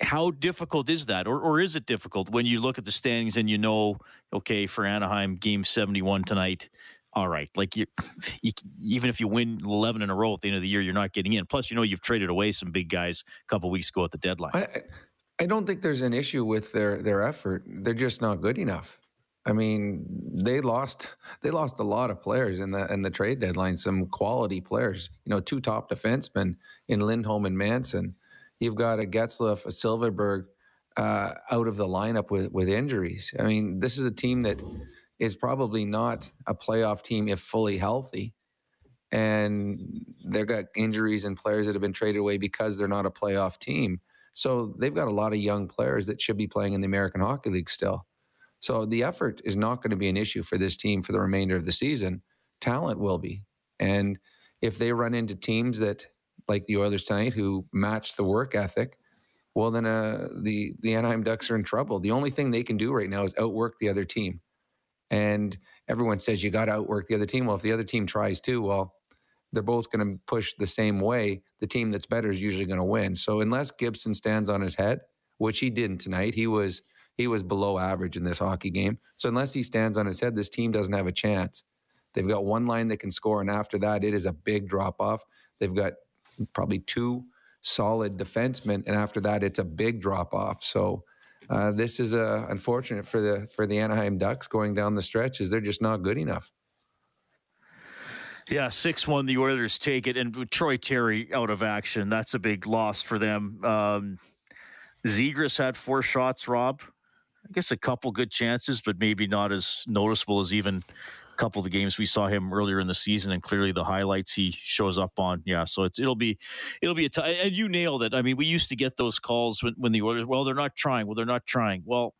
How difficult is that? Or, or is it difficult when you look at the standings and you know okay for anaheim game 71 tonight all right like you, you, even if you win 11 in a row at the end of the year you're not getting in. Plus you know you've traded away some big guys a couple weeks ago at the deadline. I, I don't think there's an issue with their their effort they're just not good enough I mean, they lost they lost a lot of players in the in the trade deadline. Some quality players, you know, two top defensemen in Lindholm and Manson. You've got a Getzlaf, a Silfverberg uh, out of the lineup with, with injuries. I mean, this is a team that is probably not a playoff team if fully healthy. And they've got injuries and players that have been traded away because they're not a playoff team. So they've got a lot of young players that should be playing in the American Hockey League still. So the effort is not going to be an issue for this team for the remainder of the season. Talent will be. And if they run into teams that like the Oilers tonight who match the work ethic, well then uh, the the Anaheim Ducks are in trouble. The only thing they can do right now is outwork the other team. And everyone says you got to outwork the other team. Well, if the other team tries too, well, they're both going to push the same way. The team that's better is usually going to win. So unless Gibson stands on his head, which he didn't tonight, he was he was below average in this hockey game. So unless he stands on his head, this team doesn't have a chance. They've got one line that can score, and after that, it is a big drop off. They've got probably two solid defensemen, and after that, it's a big drop off. So. Uh, this is uh, unfortunate for the for the Anaheim Ducks going down the stretch, is they're just not good enough. Yeah, six one. The Oilers take it, and Troy Terry out of action, that's a big loss for them. Um, Zegras had four shots. Rob, I guess a couple good chances, but maybe not as noticeable as even a couple of the games we saw him earlier in the season, and clearly the highlights he shows up on. Yeah, so it'll be it'll be a t- and you nailed it. I mean, we used to get those calls when when the Oilers, well, they're not trying. Well, they're not trying. Well,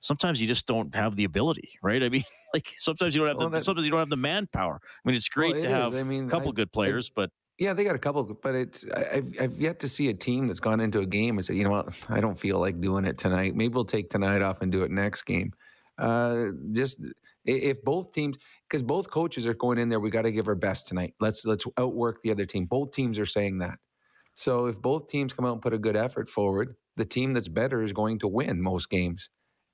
sometimes you just don't have the ability, right? I mean, like sometimes you don't have well, the, that, sometimes you don't have the manpower. I mean, it's great well, it to have I mean, a couple I, good players, I, but yeah, they got a couple, but it's I've I've yet to see a team that's gone into a game and said, you know what, I don't feel like doing it tonight. Maybe we'll take tonight off and do it next game. Uh, just if both teams, because both coaches are going in there, we got to give our best tonight. Let's let's outwork the other team. Both teams are saying that. So if both teams come out and put a good effort forward, the team that's better is going to win most games.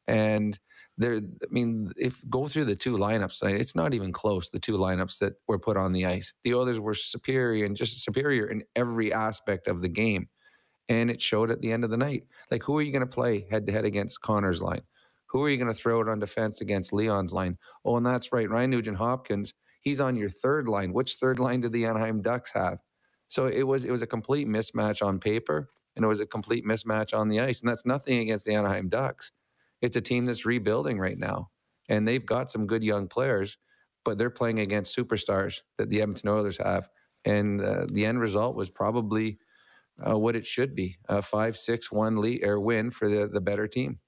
And there, I mean, if go through the two lineups, it's not even close. The two lineups that were put on the ice, the others were superior and just superior in every aspect of the game, and it showed at the end of the night. Like, who are you going to play head to head against Connor's line? Who are you going to throw it on defense against Leon's line? Oh, and that's right, Ryan Nugent Hopkins. He's on your third line. Which third line do the Anaheim Ducks have? So it was it was a complete mismatch on paper, and it was a complete mismatch on the ice. And that's nothing against the Anaheim Ducks. It's a team that's rebuilding right now, and they've got some good young players, but they're playing against superstars that the Edmonton Oilers have, and uh, the end result was probably uh, what it should be: a five-six-one lead or win for the the better team.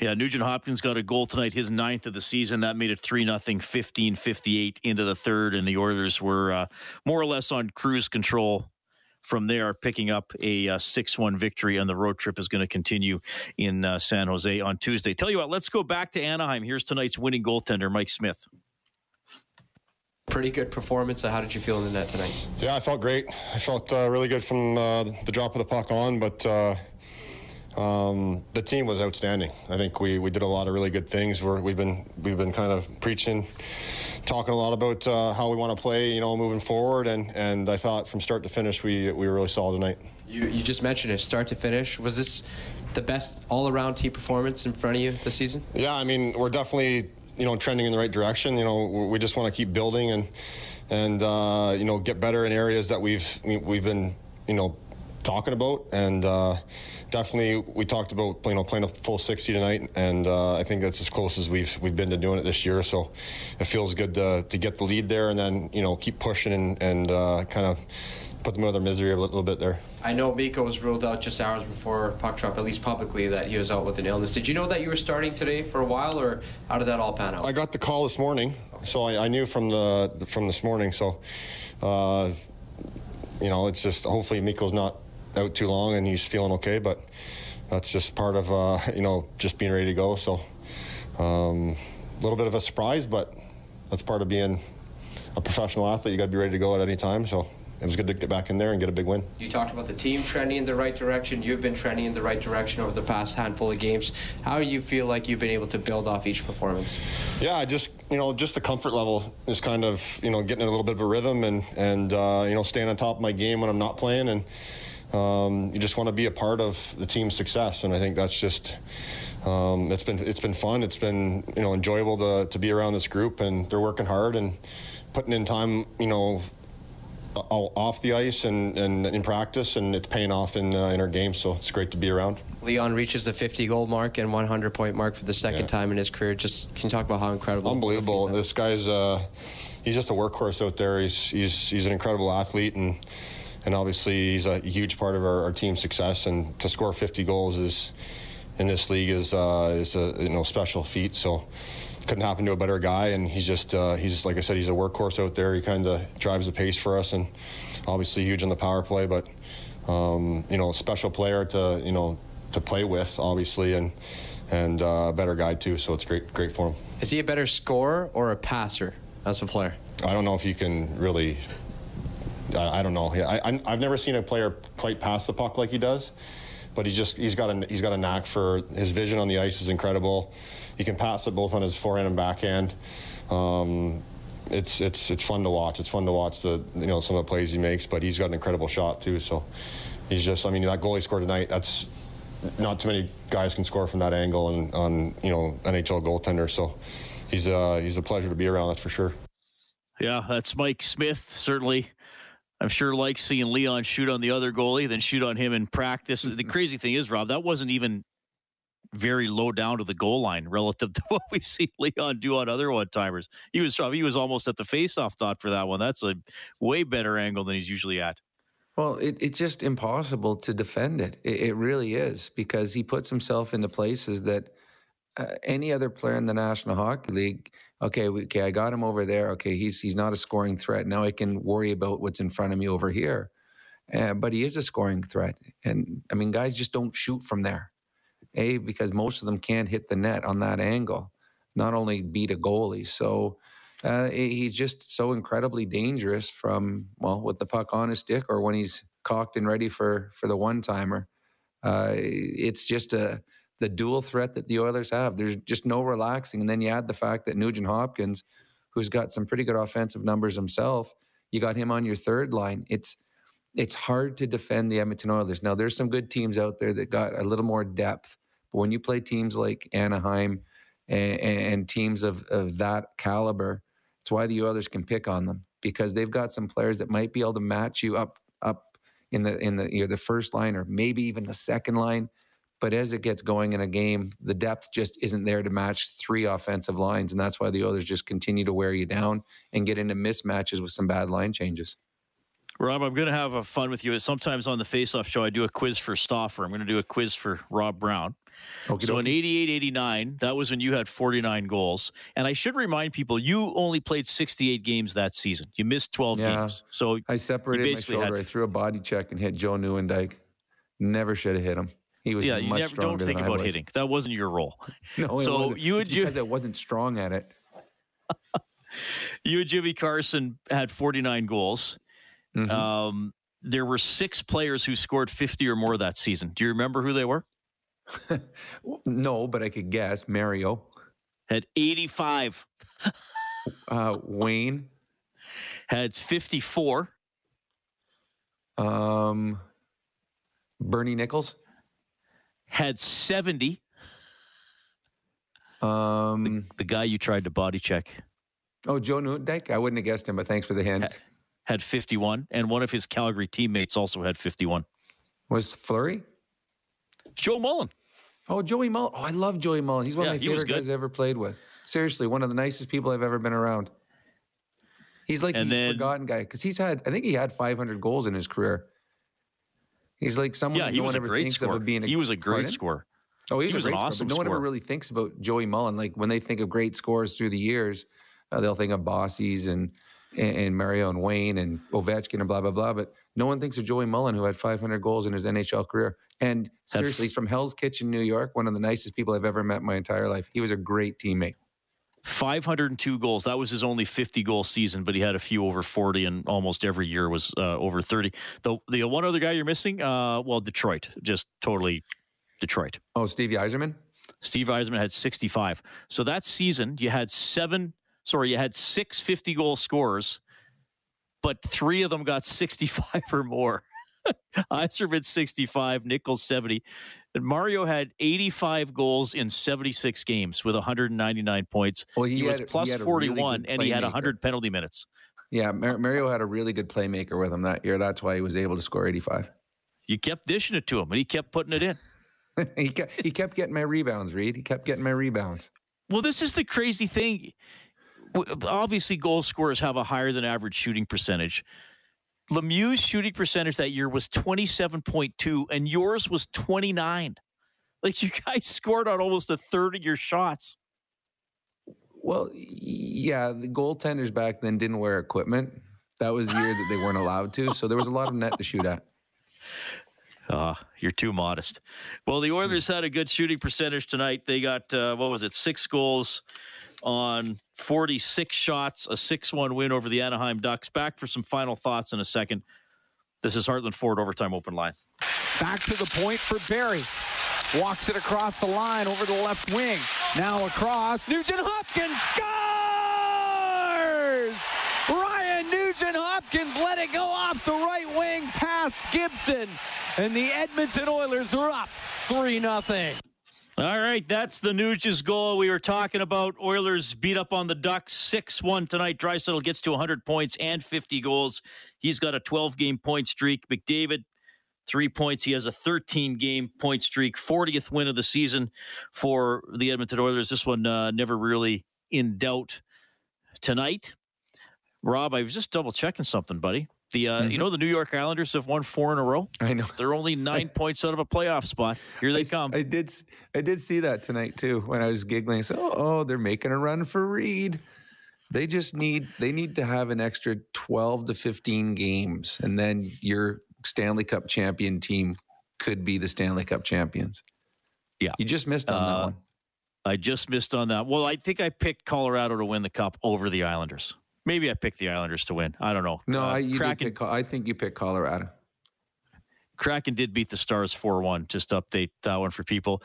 Yeah, Nugent Hopkins got a goal tonight, his ninth of the season. That made it 3 0, 15 58 into the third, and the Oilers were uh, more or less on cruise control from there, picking up a uh, 6 1 victory, and the road trip is going to continue in uh, San Jose on Tuesday. Tell you what, let's go back to Anaheim. Here's tonight's winning goaltender, Mike Smith. Pretty good performance. How did you feel in the net tonight? Yeah, I felt great. I felt uh, really good from uh, the drop of the puck on, but uh, um, the team was outstanding. I think we, we did a lot of really good things. We're, we've been we've been kind of preaching, talking a lot about uh, how we want to play, you know, moving forward. And, and I thought from start to finish, we we were really solid tonight. You you just mentioned it, start to finish. Was this the best all-around team performance in front of you this season? Yeah, I mean, we're definitely you know trending in the right direction. You know, we just want to keep building and and uh, you know get better in areas that we've we've been you know talking about and. Uh, definitely we talked about you know playing a full 60 tonight, and uh, I think that's as close as we've we've been to doing it this year. So it feels good to, to get the lead there, and then you know keep pushing and, and uh, kind of put them out of their misery a little bit there. I know Mikko was ruled out just hours before puck drop, at least publicly, that he was out with an illness. Did you know that you were starting today for a while, or how did that all pan out? I got the call this morning, so I, I knew from the from this morning. So, uh, you know, it's just hopefully Mikko's not out too long and he's feeling okay. But that's just part of uh, you know just being ready to go. So, a um, little bit of a surprise, but that's part of being a professional athlete. You got to be ready to go at any time. So it was good to get back in there and get a big win. You talked about the team trending in the right direction. You've been trending in the right direction over the past handful of games. How do you feel like you've been able to build off each performance? Yeah, just you know, just the comfort level is kind of you know getting a little bit of a rhythm and and uh, you know staying on top of my game when I'm not playing and. Um, you just want to be a part of the team's success, and I think that's just um, it's been it's been fun. It's been you know enjoyable to, to be around this group, and they're working hard and putting in time. You know, off the ice and, and in practice, and it's paying off in, uh, in our game. So it's great to be around. Leon reaches the 50 goal mark and 100 point mark for the second yeah. time in his career. Just can you talk about how incredible? Unbelievable. This guy's uh, he's just a workhorse out there. He's he's he's an incredible athlete and. And obviously, he's a huge part of our, our team's success. And to score 50 goals is, in this league, is uh, is a you know special feat. So, couldn't happen to a better guy. And he's just, uh, he's like I said, he's a workhorse out there. He kind of drives the pace for us, and obviously huge on the power play. But um, you know, a special player to you know to play with, obviously, and and uh, a better guy too. So it's great, great for him. Is he a better scorer or a passer as a player? I don't know if you can really. I, I don't know. I, I've never seen a player quite pass the puck like he does, but he's just he's got a he's got a knack for his vision on the ice is incredible he can pass it both on his forehand and backhand. Um, it's it's it's fun to watch. It's fun to watch the you know some of the plays he makes, but he's got an incredible shot too. So he's just I mean that goal he scored tonight. That's not too many guys can score from that angle and on you know NHL goaltender. So he's uh he's a pleasure to be around. That's for sure. Yeah, that's Mike Smith. Certainly, I'm sure likes seeing Leon shoot on the other goalie, then shoot on him in practice. the crazy thing is, Rob, that wasn't even very low down to the goal line relative to what we've seen Leon do on other one timers. He was he was almost at the faceoff dot for that one. That's a way better angle than he's usually at. Well, it, it's just impossible to defend it. it. it. really is because he puts himself into places that uh, any other player in the National Hockey League. Okay, we, okay, I got him over there. Okay, he's he's not a scoring threat. Now I can worry about what's in front of me over here. Uh, but he is a scoring threat, and I mean, guys just don't shoot from there. A, because most of them can't hit the net on that angle, not only beat a goalie. So uh, he's just so incredibly dangerous from, well, with the puck on his stick or when he's cocked and ready for, for the one timer. Uh, it's just a, the dual threat that the Oilers have. There's just no relaxing. And then you add the fact that Nugent Hopkins, who's got some pretty good offensive numbers himself, you got him on your third line. It's it's hard to defend the Edmonton Oilers. Now, there's some good teams out there that got a little more depth, but when you play teams like Anaheim and, and teams of, of that caliber, it's why the Oilers can pick on them because they've got some players that might be able to match you up up in the in the you know, the first line or maybe even the second line. But as it gets going in a game, the depth just isn't there to match three offensive lines, and that's why the Oilers just continue to wear you down and get into mismatches with some bad line changes. Rob, I'm going to have a fun with you. Sometimes on the Face-Off show, I do a quiz for Stauffer. I'm going to do a quiz for Rob Brown. Okay, so in 88 89, that was when you had 49 goals. And I should remind people, you only played 68 games that season. You missed 12 yeah, games. So I separated my shoulder. Had... I threw a body check and hit Joe Nieuwendyk. Never should have hit him. He was yeah, you never don't think about hitting. That wasn't your role. No, so you and because I wasn't strong at it. you and Jimmy Carson had 49 goals. Mm-hmm. Um, there were six players who scored 50 or more that season. Do you remember who they were? no, but I could guess. Mario had 85. uh, Wayne had 54. Um, Bernie Nicholls had 70. Um, the, the, guy you tried to body check. Oh, Joe Nieuwendyk. I wouldn't have guessed him, but thanks for the hint. Had, had 51, and one of his Calgary teammates also had 51. Was Fleury? Joe Mullen. Oh, Joey Mullen. Oh, I love Joey Mullen. He's one yeah, of my favorite guys I ever played with. Seriously, one of the nicest people I've ever been around. He's like And the forgotten guy because he's had. I think he had 500 goals in his career. He's like someone Yeah, he no was one a ever great thinks scorer. of being. A, he was a great Pardon? scorer. Oh, he's He was an awesome scorer, no one ever really thinks about Joey Mullen. Like when they think of great scores through the years, uh, they'll think of Bossys and, and and Mario and Wayne and Ovechkin and blah blah blah. But no one thinks of Joey Mullen, who had 500 goals in his NHL career. And seriously, he's from Hell's Kitchen, New York. One of the nicest people I've ever met in my entire life. He was a great teammate. 502 goals. That was his only 50 goal season, but he had a few over 40, and almost every year was uh, over 30. The the one other guy you're missing, uh, well, Detroit, just totally Detroit. Oh, Stevie Yzerman. Steve Yzerman had 65. So that season, you had seven, sorry, you had six 50 goal scorers, but three of them got 65 or more. Yzerman 65, Nicholls 70. And Mario had 85 goals in 76 games with 199 points. Well, He, he was had- plus had a really 41, and he had 100 penalty minutes. Yeah, Mar- Mario had a really good playmaker with him that year. That's why he was able to score 85. You kept dishing it to him, and he kept putting it in. he kept he kept getting my rebounds, Reid. He kept getting my rebounds. Well, this is the crazy thing. Obviously, goal scorers have a higher than average shooting percentage. Lemieux's shooting percentage that year was 27.2, and yours was 29. Like you guys scored on almost a third of your shots. Well, yeah, the goaltenders back then didn't wear equipment. That was the year that they weren't allowed to, so there was a lot of net to shoot at. Ah, you're too modest. Well, the Oilers had a good shooting percentage tonight. They got uh, what was it, six goals on 46 shots, a 6-1 win over the Anaheim Ducks. Back for some final thoughts in a second. This is Heartland Ford overtime open line. Back to the point for Barrie. Walks it across the line over the left wing. Now across. Nugent Hopkins scores! Ryan Nugent Hopkins let it go off the right wing past Gibson. And the Edmonton Oilers are up 3 0. All right, that's the Nuge's goal we were talking about. Oilers beat up on the Ducks 6 1 tonight. Draisaitl gets to 100 points and 50 goals. He's got a 12 game point streak. McDavid, three points. He has a 13 game point streak, 40th win of the season for the Edmonton Oilers. This one uh, never really in doubt tonight. Rob, I was just double checking something, buddy. The uh, you know the New York Islanders have won four in a row. I know. They're only nine points out of a playoff spot. Here they I come. I did. I did see that tonight too when I was giggling. So, oh, they're making a run for Reid. They just need. They need to have an extra twelve to fifteen games, and then your Stanley Cup champion team could be the Stanley Cup champions. Yeah. you just missed on Uh, that one. I just missed on that. Well, I think I picked Colorado to win the cup over the Islanders. Maybe I picked the Islanders to win. I don't know. No, Uh, I, Kraken, pick, I think you picked Colorado. Kraken did beat the Stars 4 1. Just to update that one for people.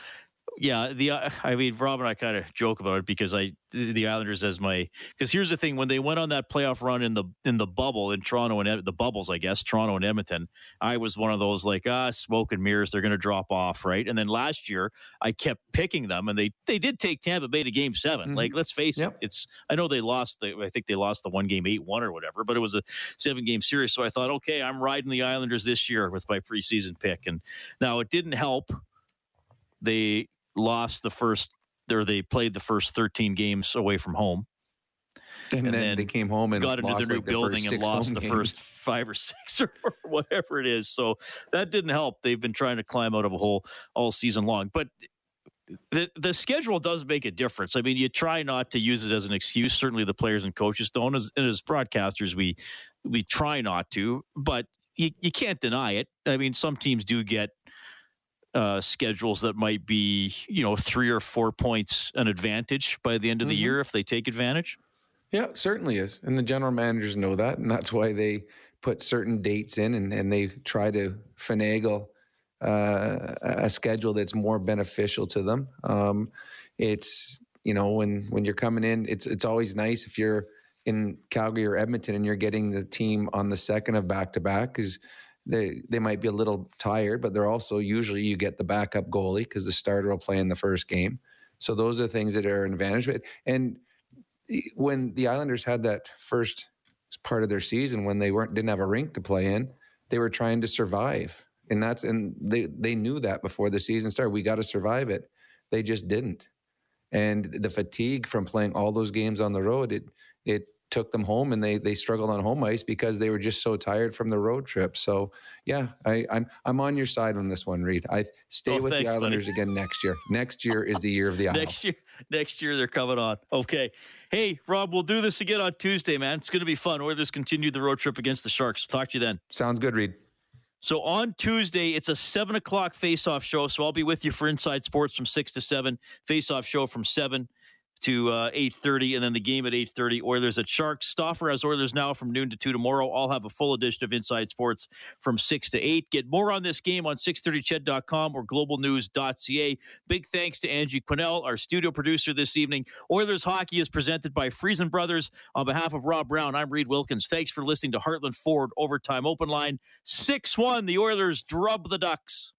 Yeah, the uh, I mean, Rob and I kind of joke about it because I the Islanders as my because here's the thing when they went on that playoff run in the in the bubble in Toronto and the bubbles I guess Toronto and Edmonton I was one of those like ah smoke and mirrors they're going to drop off right and then last year I kept picking them and they they did take Tampa Bay to Game 7 Mhm. like let's face Yep. it it's I know they lost the I think they lost the one game eight one or whatever but it was a seven game series so I thought okay I'm riding the Islanders this year with my preseason pick and now it didn't help they lost the first or they played the first 13 games away from home And, And then, then they came home and got into their new like building first and lost the games. first five or six or whatever it is so that didn't help they've been trying to climb out of a hole all season long but the the schedule does make a difference. I mean, you try not to use it as an excuse. Certainly, the players and coaches don't. As, and as broadcasters, we we try not to, but you, you can't deny it. I mean, some teams do get uh, schedules that might be, you know, three or four points an advantage by the end of the Mhm. year if they take advantage. Yeah, certainly is. And the general managers know that. And that's why they put certain dates in and, and they try to finagle uh, a schedule that's more beneficial to them. Um, it's, you know, when, when you're coming in, it's, it's always nice if you're in Calgary or Edmonton and you're getting the team on the second of back to back because they, they might be a little tired, but they're also usually you get the backup goalie because the starter will play in the first game. So those are things that are an advantage. But- And when the Islanders had that first part of their season when they weren't didn't have a rink to play in, they were trying to survive. And that's and they they knew that before the season started. We got to survive it. They just didn't. And the fatigue from playing all those games on the road, it it took them home and they they struggled on home ice because they were just so tired from the road trip. So yeah, I, I'm I'm on your side on this one, Reid. I stay Oh, with thanks, the buddy. Islanders again next year. Next year is the year of the Isle. Next year, next year they're coming on. Okay. Hey, Rob, we'll do this again on Tuesday, man. It's going to be fun. Oilers continue the road trip against the Sharks. Talk to you then. Sounds good, Reid. So on Tuesday, it's a seven o'clock face-off show. So I'll be with you for Inside Sports from six to seven. Face-off show from seven to uh, eight thirty, and then the game at eight thirty. Oilers at Sharks. Stauffer has Oilers now from noon to two tomorrow. I'll have a full edition of Inside Sports from six to eight. Get more on this game on 630ched.com or globalnews.ca. Big thanks to Angie Quinnell, our studio producer this evening. Oilers hockey is presented by Friesen Brothers. On behalf of Rob Brown, I'm Reid Wilkins. Thanks for listening to Heartland Ford Overtime Open Line. 6 1. The Oilers drub the Ducks.